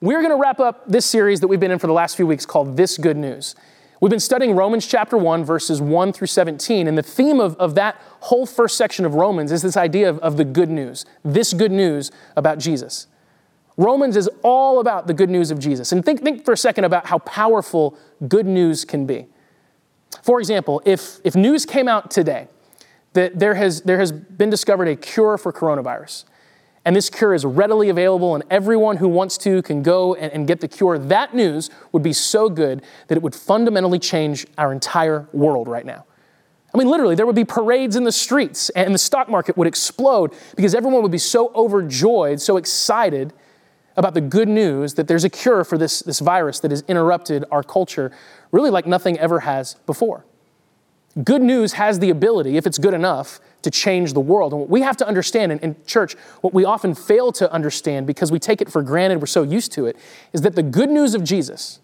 we're going to wrap up this series that we've been in for the last few weeks called This Good News. We've been studying Romans chapter 1, verses 1 through 17, and the theme of, of that whole first section of Romans is this idea of, of the good news, this good news about Jesus. Romans is all about the good news of Jesus. And think, think for a second about how powerful good news can be. For example, if, if news came out today that there has, there has been discovered a cure for coronavirus, and this cure is readily available, and everyone who wants to can go and, and, get the cure, that news would be so good that it would fundamentally change our entire world right now. I mean, literally, there would be parades in the streets, and the stock market would explode because everyone would be so overjoyed, so excited about the good news that there's a cure for this, this virus that has interrupted our culture really like nothing ever has before. Good news has the ability, if it's good enough, to change the world. And what we have to understand in, in, church, what we often fail to understand because we take it for granted, we're so used to it, is that the good news of Jesus,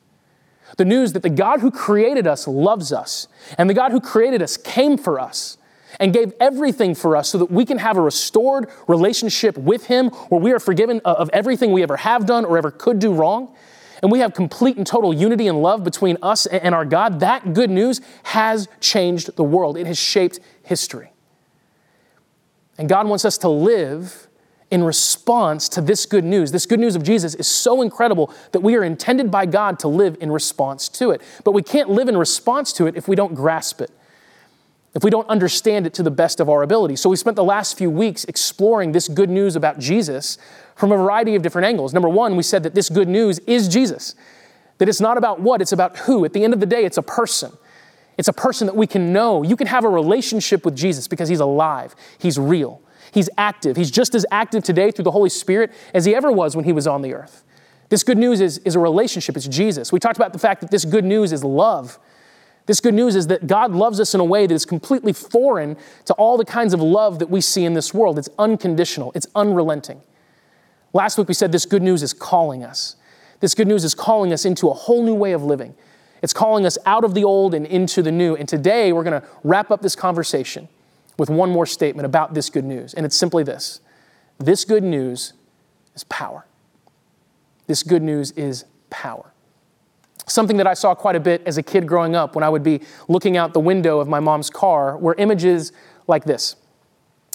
the news that the God who created us loves us, and the God who created us came for us and gave everything for us so that we can have a restored relationship with Him where we are forgiven of everything we ever have done or ever could do wrong and we have complete and total unity and love between us and our God, that good news has changed the world. It has shaped history. And God wants us to live in response to this good news. This good news of Jesus is so incredible that we are intended by God to live in response to it. But we can't live in response to it if we don't grasp it if we don't understand it to the best of our ability. So we spent the last few weeks exploring this good news about Jesus from a variety of different angles. Number one, we said that this good news is Jesus, that it's not about what, it's about who. At the end of the day, it's a person. It's a person that we can know. You can have a relationship with Jesus because he's alive, he's real, he's active. He's just as active today through the Holy Spirit as he ever was when he was on the earth. This good news is, is a relationship, it's Jesus. We talked about the fact that this good news is love. This good news is that God loves us in a way that is completely foreign to all the kinds of love that we see in this world. It's unconditional, it's unrelenting. Last week we said this good news is calling us. This good news is calling us into a whole new way of living. It's calling us out of the old and into the new. And today we're going to wrap up this conversation with one more statement about this good news. And it's simply this this good news is power. This good news is power. Something that I saw quite a bit as a kid growing up when I would be looking out the window of my mom's car were images like this.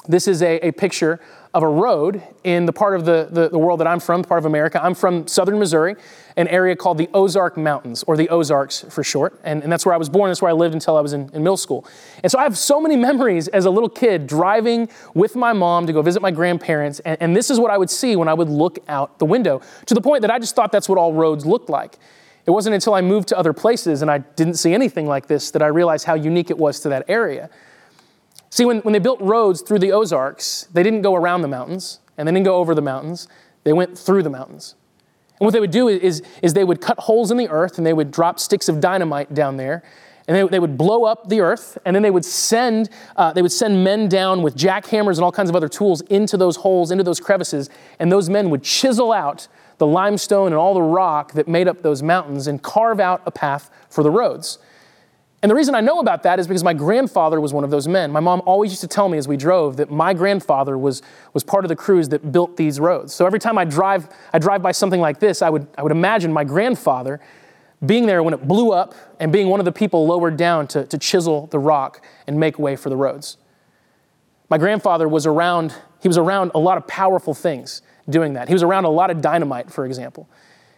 This is a, a picture of a road in the part of the, the, the, world that I'm from, the part of America. I'm from southern Missouri, an area called the Ozark Mountains, or the Ozarks for short. And, and that's where I was born. That's where I lived until I was in, in middle school. And so I have so many memories as a little kid driving with my mom to go visit my grandparents. And, and this is what I would see when I would look out the window, to the point that I just thought that's what all roads looked like. It wasn't until I moved to other places and I didn't see anything like this that I realized how unique it was to that area. See, when, when they built roads through the Ozarks, they didn't go around the mountains and they didn't go over the mountains, they went through the mountains. And what they would do is, is they would cut holes in the earth and they would drop sticks of dynamite down there and they, they would blow up the earth and then they would send uh, they would send men down with jackhammers and all kinds of other tools into those holes into those crevices and those men would chisel out the limestone and all the rock that made up those mountains and carve out a path for the roads. And the reason I know about that is because my grandfather was one of those men. My mom always used to tell me as we drove that my grandfather was, was part of the crews that built these roads. So every time I drive, I drive by something like this, I would, I would imagine my grandfather being there when it blew up and being one of the people lowered down to, to chisel the rock and make way for the roads. My grandfather was around, he was around a lot of powerful things doing that. He was around a lot of dynamite, for example.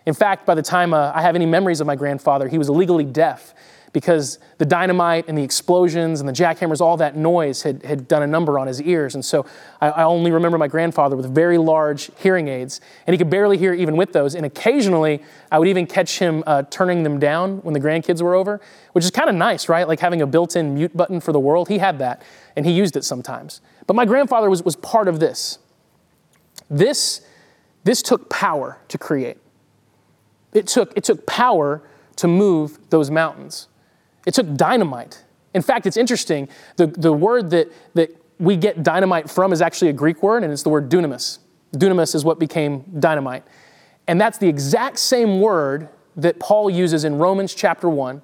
In fact, by the time uh, I have any memories of my grandfather, he was legally deaf because the dynamite and the explosions and the jackhammers, all that noise had, had done a number on his ears. And so I, I, only remember my grandfather with very large hearing aids, and he could barely hear even with those. And occasionally, I would even catch him uh, turning them down when the grandkids were over, which is kind of nice, right? Like having a built in mute button for the world. He had that, and he used it sometimes. But my grandfather was, was part of this. This, this took power to create. It took, it took power to move those mountains. It took dynamite. In fact, it's interesting. The, the word that, that we get dynamite from is actually a Greek word, and it's the word dunamis. Dunamis is what became dynamite. And that's the exact same word that Paul uses in Romans chapter 1,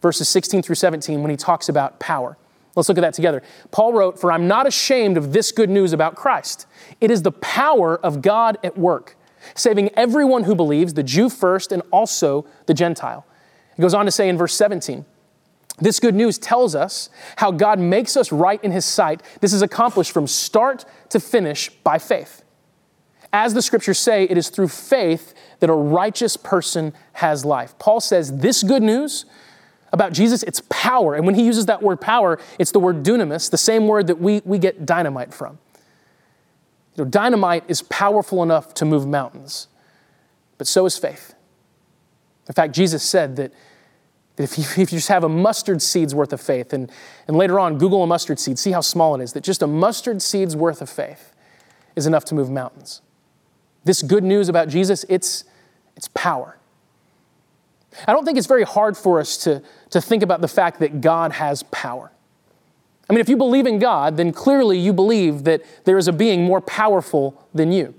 verses 16 through 17, when he talks about power. Let's look at that together. Paul wrote, For I'm not ashamed of this good news about Christ. It is the power of God at work saving everyone who believes, the Jew first and also the Gentile. He goes on to say in verse 17, this good news tells us how God makes us right in His sight. This is accomplished from start to finish by faith. As the scriptures say, it is through faith that a righteous person has life. Paul says this good news about Jesus, it's power. And when he uses that word power, it's the word dunamis, the same word that we, we get dynamite from. You know, dynamite is powerful enough to move mountains, but so is faith. In fact, Jesus said that that if you, if you just have a mustard seed's worth of faith, and, and later on, Google a mustard seed, see how small it is, that just a mustard seed's worth of faith is enough to move mountains. This good news about Jesus, it's, it's power. I don't think it's very hard for us to, to think about the fact that God has power. I mean, if you believe in God, then clearly you believe that there is a being more powerful than you.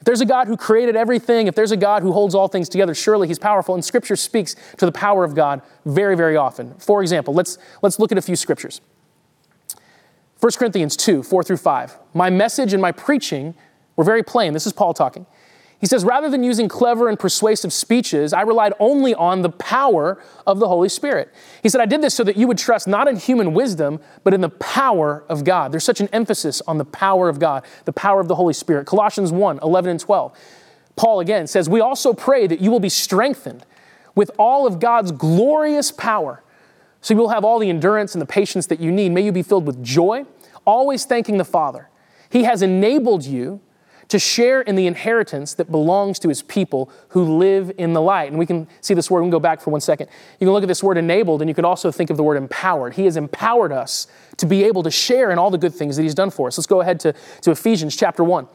If there's a God who created everything, if there's a God who holds all things together, surely he's powerful. And scripture speaks to the power of God very, very often. For example, let's, let's look at a few scriptures. 1 Corinthians 2, 4 through 5. My message and my preaching were very plain. This is Paul talking. He says, rather than using clever and persuasive speeches, I relied only on the power of the Holy Spirit. He said, I did this so that you would trust not in human wisdom, but in the power of God. There's such an emphasis on the power of God, the power of the Holy Spirit. Colossians 1 11 and 12. Paul again says, We also pray that you will be strengthened with all of God's glorious power. So you will have all the endurance and the patience that you need. May you be filled with joy, always thanking the Father. He has enabled you to share in the inheritance that belongs to his people who live in the light. And we can see this word, we can go back for one second. You can look at this word enabled, and you can also think of the word empowered. He has empowered us to be able to share in all the good things that he's done for us. Let's go ahead to, to Ephesians chapter 1,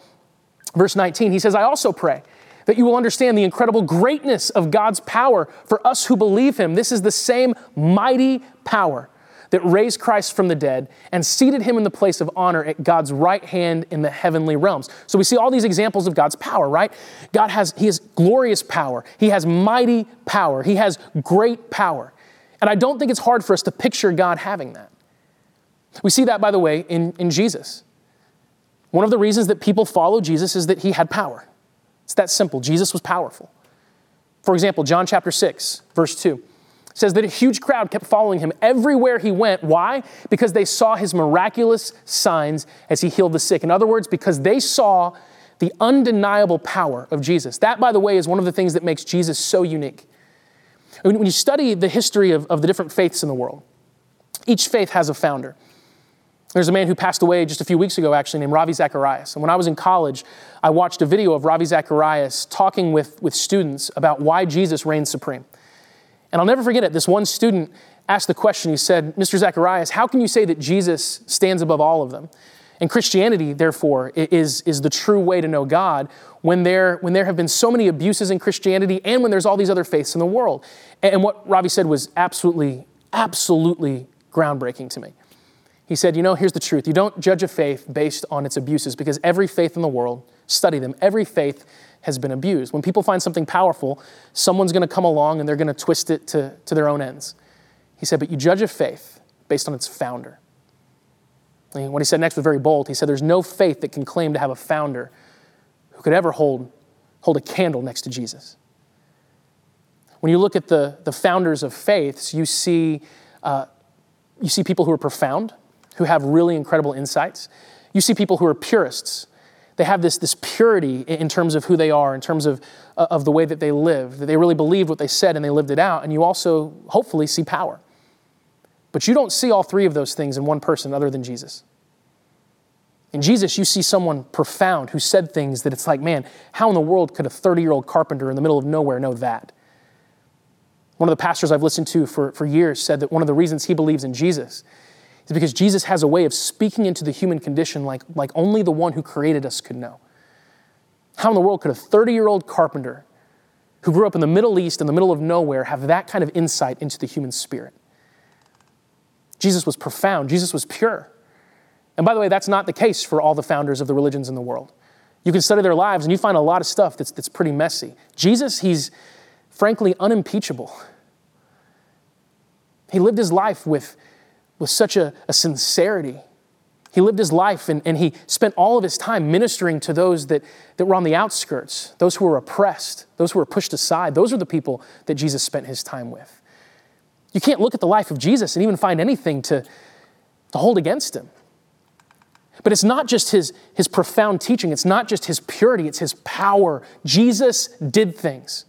verse 19. He says, I also pray that you will understand the incredible greatness of God's power for us who believe him. This is the same mighty power that raised Christ from the dead and seated him in the place of honor at God's right hand in the heavenly realms. So we see all these examples of God's power, right? God has, he has glorious power. He has mighty power. He has great power. And I don't think it's hard for us to picture God having that. We see that, by the way, in, in Jesus. One of the reasons that people follow Jesus is that he had power. It's that simple. Jesus was powerful. For example, John chapter 6, verse 2 says that a huge crowd kept following him everywhere he went. Why? Because they saw his miraculous signs as he healed the sick. In other words, because they saw the undeniable power of Jesus. That, by the way, is one of the things that makes Jesus so unique. When you study the history of, of the different faiths in the world, each faith has a founder. There's a man who passed away just a few weeks ago, actually, named Ravi Zacharias. And when I was in college, I watched a video of Ravi Zacharias talking with, with students about why Jesus reigns supreme. And I'll never forget it. This one student asked the question. He said, Mr. Zacharias, how can you say that Jesus stands above all of them? And Christianity, therefore, is, is the true way to know God when there, when there have been so many abuses in Christianity and when there's all these other faiths in the world. And what Ravi said was absolutely, absolutely groundbreaking to me. He said, You know, here's the truth. You don't judge a faith based on its abuses because every faith in the world, study them, every faith has been abused. When people find something powerful, someone's going to come along and they're going to twist it to, to their own ends. He said, But you judge a faith based on its founder. And what he said next was very bold. He said, There's no faith that can claim to have a founder who could ever hold, hold a candle next to Jesus. When you look at the, the founders of faiths, you see, uh, you see people who are profound, who have really incredible insights. You see people who are purists, they have this, this purity in terms of who they are, in terms of, uh, of the way that they live, that they really believed what they said and they lived it out. And you also hopefully see power. But you don't see all three of those things in one person other than Jesus. In Jesus, you see someone profound who said things that it's like, man, how in the world could a 30 year old carpenter in the middle of nowhere know that? One of the pastors I've listened to for, for years said that one of the reasons he believes in Jesus is because Jesus has a way of speaking into the human condition like, like only the one who created us could know. How in the world could a 30 year old carpenter who grew up in the Middle East, in the middle of nowhere, have that kind of insight into the human spirit? Jesus was profound, Jesus was pure. And by the way, that's not the case for all the founders of the religions in the world. You can study their lives and you find a lot of stuff that's, that's pretty messy. Jesus, he's frankly unimpeachable. He lived his life with with such a, a sincerity. He lived his life and, and he spent all of his time ministering to those that, that were on the outskirts, those who were oppressed, those who were pushed aside. Those are the people that Jesus spent his time with. You can't look at the life of Jesus and even find anything to, to hold against him. But it's not just his, his profound teaching, it's not just his purity, it's his power. Jesus did things.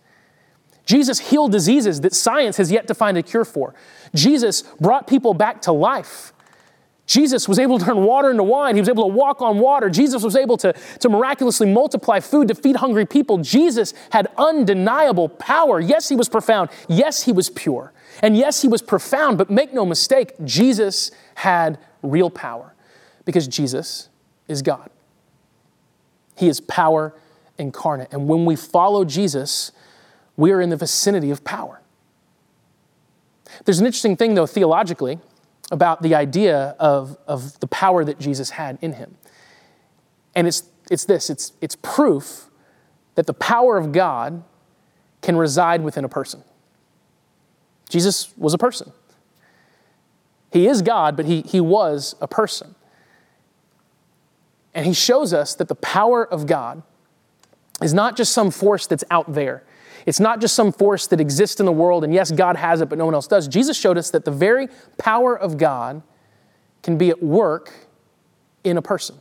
Jesus healed diseases that science has yet to find a cure for. Jesus brought people back to life. Jesus was able to turn water into wine. He was able to walk on water. Jesus was able to, to miraculously multiply food to feed hungry people. Jesus had undeniable power. Yes, he was profound. Yes, he was pure. And yes, he was profound, but make no mistake, Jesus had real power because Jesus is God. He is power incarnate. And when we follow Jesus, we are in the vicinity of power. There's an interesting thing, though, theologically, about the idea of, of the power that Jesus had in him. And it's, it's this it's, it's proof that the power of God can reside within a person. Jesus was a person. He is God, but he, he was a person. And he shows us that the power of God is not just some force that's out there. It's not just some force that exists in the world, and yes, God has it, but no one else does. Jesus showed us that the very power of God can be at work in a person.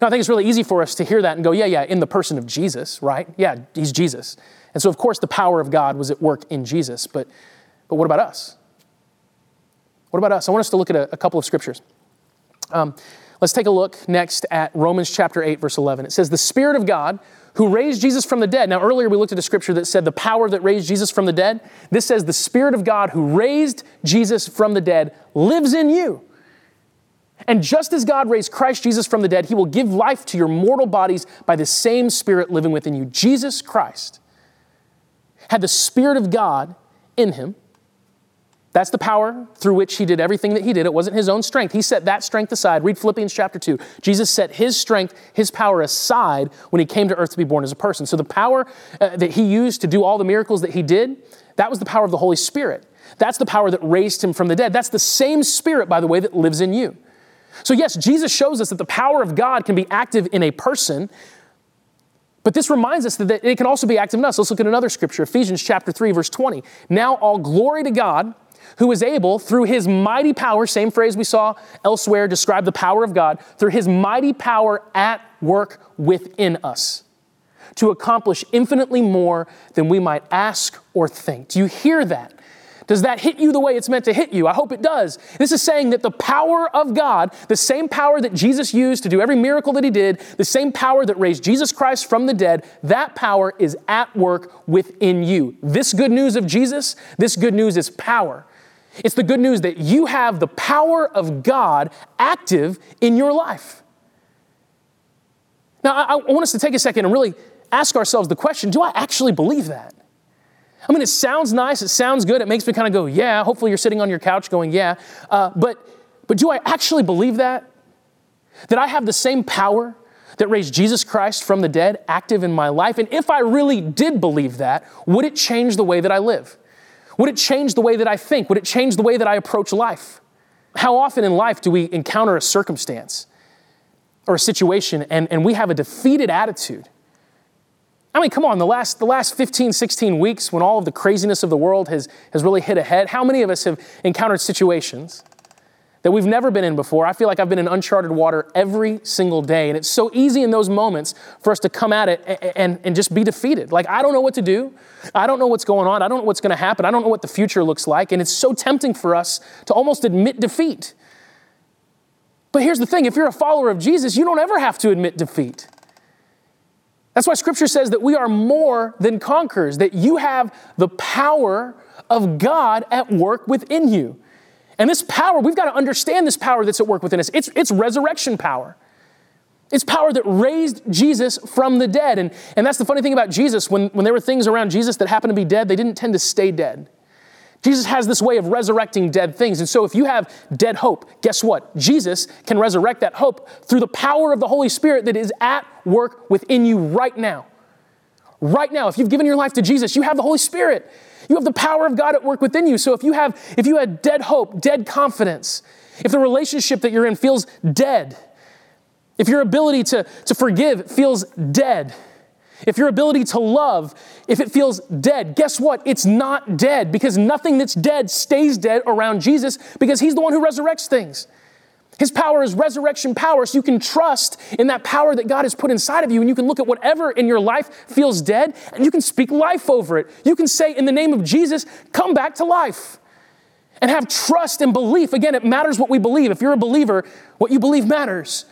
Now, I think it's really easy for us to hear that and go, yeah, yeah, in the person of Jesus, right? Yeah, he's Jesus. And so, of course, the power of God was at work in Jesus. But, but what about us? What about us? I want us to look at a, a couple of scriptures. Um, let's take a look next at Romans chapter 8, verse 11. It says, The Spirit of God who raised Jesus from the dead. Now, earlier we looked at a scripture that said the power that raised Jesus from the dead. This says the Spirit of God who raised Jesus from the dead lives in you. And just as God raised Christ Jesus from the dead, he will give life to your mortal bodies by the same Spirit living within you. Jesus Christ had the Spirit of God in him that's the power through which he did everything that he did. It wasn't his own strength. He set that strength aside. Read Philippians chapter 2. Jesus set his strength, his power aside when he came to earth to be born as a person. So the power uh, that he used to do all the miracles that he did, that was the power of the Holy Spirit. That's the power that raised him from the dead. That's the same Spirit, by the way, that lives in you. So, yes, Jesus shows us that the power of God can be active in a person, but this reminds us that it can also be active in us. Let's look at another scripture, Ephesians chapter 3, verse 20. Now all glory to God who is able, through his mighty power, same phrase we saw elsewhere, describe the power of God, through his mighty power at work within us to accomplish infinitely more than we might ask or think. Do you hear that? Does that hit you the way it's meant to hit you? I hope it does. This is saying that the power of God, the same power that Jesus used to do every miracle that he did, the same power that raised Jesus Christ from the dead, that power is at work within you. This good news of Jesus, this good news is power. It's the good news that you have the power of God active in your life. Now, I, want us to take a second and really ask ourselves the question do I actually believe that? I mean, it sounds nice, it sounds good, it makes me kind of go, yeah. Hopefully, you're sitting on your couch going, yeah. Uh, but, but do I actually believe that? That I have the same power that raised Jesus Christ from the dead active in my life? And if I really did believe that, would it change the way that I live? Would it change the way that I think? Would it change the way that I approach life? How often in life do we encounter a circumstance or a situation and, and we have a defeated attitude? I mean, come on, the last, the last 15, 16 weeks when all of the craziness of the world has, has really hit ahead, how many of us have encountered situations that we've never been in before. I feel like I've been in uncharted water every single day. And it's so easy in those moments for us to come at it and, and, and just be defeated. Like, I don't know what to do. I don't know what's going on. I don't know what's going to happen. I don't know what the future looks like. And it's so tempting for us to almost admit defeat. But here's the thing if you're a follower of Jesus, you don't ever have to admit defeat. That's why scripture says that we are more than conquerors, that you have the power of God at work within you. And this power, we've got to understand this power that's at work within us. It's, it's resurrection power. It's power that raised Jesus from the dead. And, and that's the funny thing about Jesus. When, when there were things around Jesus that happened to be dead, they didn't tend to stay dead. Jesus has this way of resurrecting dead things. And so if you have dead hope, guess what? Jesus can resurrect that hope through the power of the Holy Spirit that is at work within you right now. Right now, if you've given your life to Jesus, you have the Holy Spirit. You have the power of God at work within you. So if you have if you had dead hope, dead confidence, if the relationship that you're in feels dead, if your ability to, to forgive feels dead, if your ability to love, if it feels dead, guess what? It's not dead because nothing that's dead stays dead around Jesus because he's the one who resurrects things. His power is resurrection power, so you can trust in that power that God has put inside of you, and you can look at whatever in your life feels dead, and you can speak life over it. You can say, In the name of Jesus, come back to life. And have trust and belief. Again, it matters what we believe. If you're a believer, what you believe matters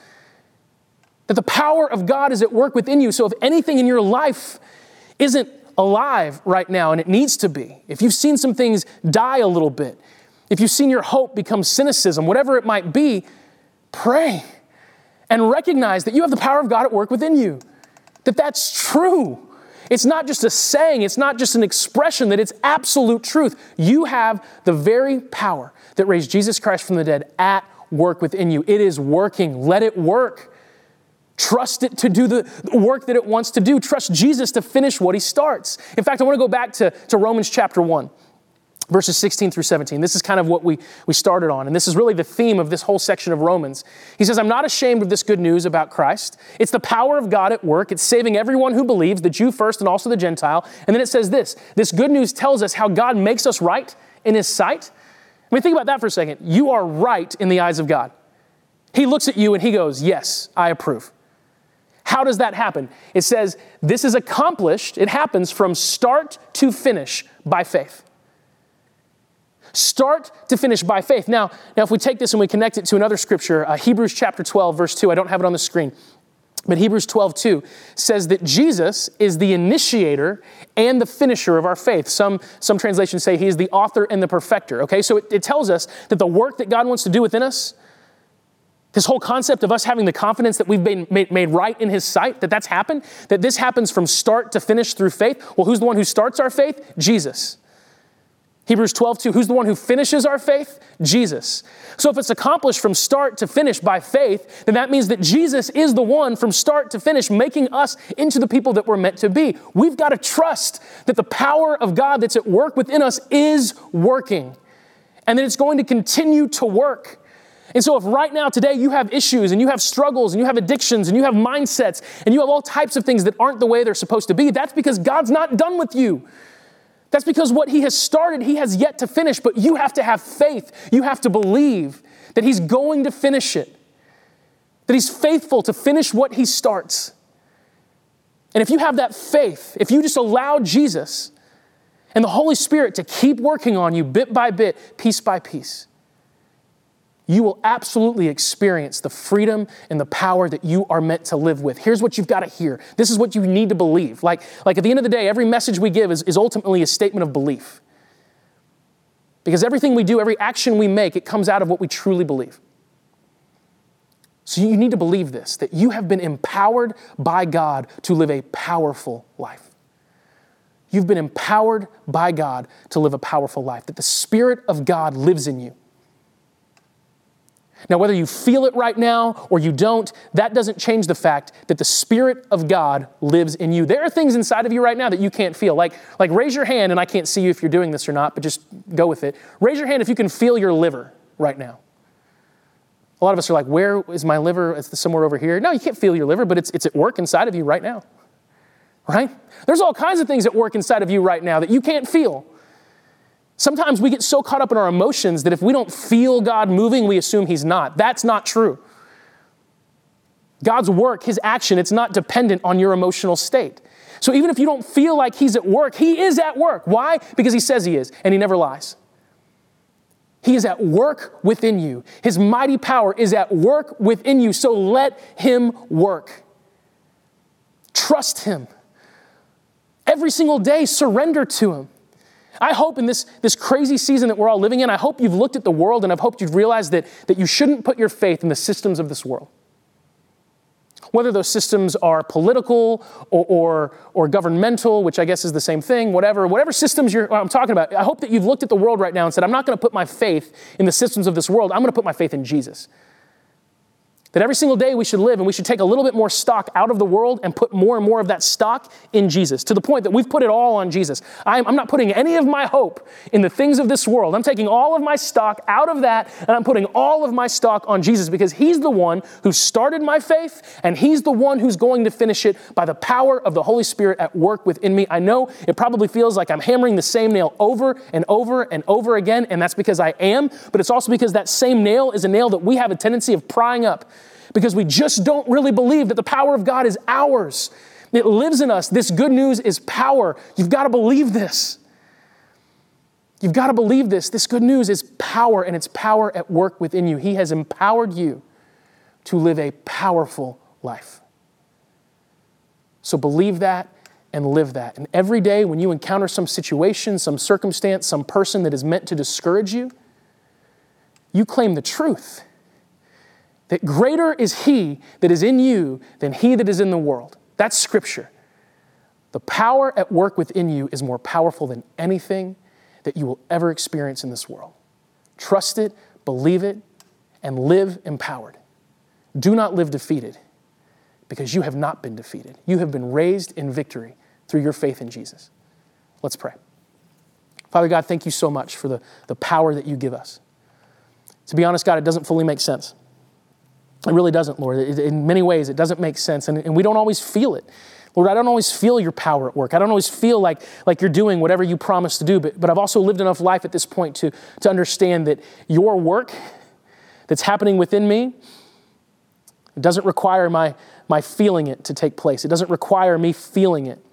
that the power of God is at work within you. So if anything in your life isn't alive right now, and it needs to be, if you've seen some things die a little bit, if you've seen your hope become cynicism, whatever it might be, pray and recognize that you have the power of God at work within you. That that's true. It's not just a saying, it's not just an expression, that it's absolute truth. You have the very power that raised Jesus Christ from the dead at work within you. It is working. Let it work. Trust it to do the work that it wants to do. Trust Jesus to finish what he starts. In fact, I want to go back to, to Romans chapter 1 verses 16 through 17. This is kind of what we, we started on, and this is really the theme of this whole section of Romans. He says, I'm not ashamed of this good news about Christ. It's the power of God at work. It's saving everyone who believes, the Jew first and also the Gentile. And then it says this this good news tells us how God makes us right in his sight. I mean, think about that for a second. You are right in the eyes of God. He looks at you and he goes, Yes, I approve. How does that happen? It says this is accomplished, it happens from start to finish by faith. Start to finish by faith. Now, now if we take this and we connect it to another scripture, uh, Hebrews chapter 12, verse 2, I don't have it on the screen, but Hebrews 12, 2 says that Jesus is the initiator and the finisher of our faith. Some, some translations say he is the author and the perfecter. Okay, so it, it tells us that the work that God wants to do within us, this whole concept of us having the confidence that we've been made, made, right in His sight, that that's happened, that this happens from start to finish through faith. Well, who's the one who starts our faith? Jesus. Hebrews 12, 2. Who's the one who finishes our faith? Jesus. So if it's accomplished from start to finish by faith, then that means that Jesus is the one from start to finish making us into the people that we're meant to be. We've got to trust that the power of God that's at work within us is working and that it's going to continue to work. And so, if right now, today, you have issues and you have struggles and you have addictions and you have mindsets and you have all types of things that aren't the way they're supposed to be, that's because God's not done with you. That's because what He has started, He has yet to finish, but you have to have faith. You have to believe that He's going to finish it, that He's faithful to finish what He starts. And if you have that faith, if you just allow Jesus and the Holy Spirit to keep working on you bit by bit, piece by piece, you will absolutely experience the freedom and the power that you are meant to live with. Here's what you've got to hear. This is what you need to believe. Like, like at the end of the day, every message we give is, is ultimately a statement of belief. Because everything we do, every action we make, it comes out of what we truly believe. So you need to believe this that you have been empowered by God to live a powerful life. You've been empowered by God to live a powerful life, that the Spirit of God lives in you. Now, whether you feel it right now or you don't, that doesn't change the fact that the Spirit of God lives in you. There are things inside of you right now that you can't feel. Like, like raise your hand, and I can't see you if you're doing this or not, but just go with it. Raise your hand if you can feel your liver right now. A lot of us are like, where is my liver? It's somewhere over here. No, you can't feel your liver, but it's, it's at work inside of you right now. Right? There's all kinds of things at work inside of you right now that you can't feel. Sometimes we get so caught up in our emotions that if we don't feel God moving, we assume He's not. That's not true. God's work, His action, it's not dependent on your emotional state. So even if you don't feel like He's at work, He is at work. Why? Because He says He is, and He never lies. He is at work within you. His mighty power is at work within you. So let Him work. Trust Him. Every single day, surrender to Him. I hope in this, this crazy season that we're all living in, I hope you've looked at the world and I've hoped you've realized that, that you shouldn't put your faith in the systems of this world. Whether those systems are political or, or, or governmental, which I guess is the same thing, whatever, whatever systems you're, I'm talking about, I hope that you've looked at the world right now and said, I'm not going to put my faith in the systems of this world. I'm going to put my faith in Jesus. That every single day we should live and we should take a little bit more stock out of the world and put more and more of that stock in Jesus to the point that we've put it all on Jesus. I'm, I'm, not putting any of my hope in the things of this world. I'm taking all of my stock out of that and I'm putting all of my stock on Jesus because He's the one who started my faith and He's the one who's going to finish it by the power of the Holy Spirit at work within me. I know it probably feels like I'm hammering the same nail over and over and over again, and that's because I am, but it's also because that same nail is a nail that we have a tendency of prying up because we just don't really believe that the power of God is ours. It lives in us. This good news is power. You've got to believe this. You've got to believe this. This good news is power, and it's power at work within you. He has empowered you to live a powerful life. So believe that and live that. And every day when you encounter some situation, some circumstance, some person that is meant to discourage you, you claim the truth that greater is He that is in you than He that is in the world. That's Scripture. The power at work within you is more powerful than anything that you will ever experience in this world. Trust it, believe it, and live empowered. Do not live defeated because you have not been defeated. You have been raised in victory through your faith in Jesus. Let's pray. Father God, thank you so much for the, the power that you give us. To be honest, God, it doesn't fully make sense. It really doesn't, Lord. in many ways, it doesn't make sense, and, and we don't always feel it. Lord, I don't always feel your power at work. I don't always feel like, like you're doing whatever you promised to do, but, but I've also lived enough life at this point to, to understand that your work that's happening within me, it doesn't require my, my feeling it to take place. It doesn't require me feeling it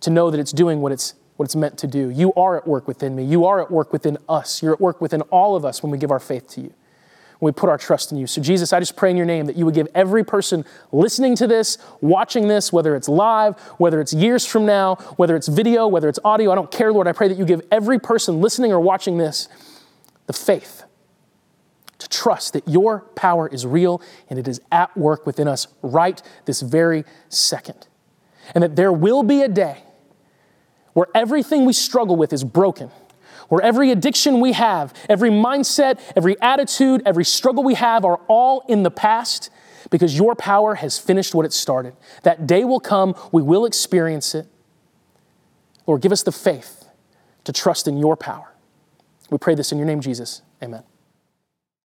to know that it's doing what it's, what it's meant to do. You are at work within me. You are at work within us. You're at work within all of us when we give our faith to you we put our trust in you. So, Jesus, I just pray in your name that you would give every person listening to this, watching this, whether it's live, whether it's years from now, whether it's video, whether it's audio, I don't care, Lord. I pray that you give every person listening or watching this the faith to trust that your power is real and it is at work within us right this very second. And that there will be a day where everything we struggle with is broken where every addiction we have, every mindset, every attitude, every struggle we have are all in the past because your power has finished what it started. That day will come, we will experience it. Lord, give us the faith to trust in your power. We pray this in your name, Jesus. Amen.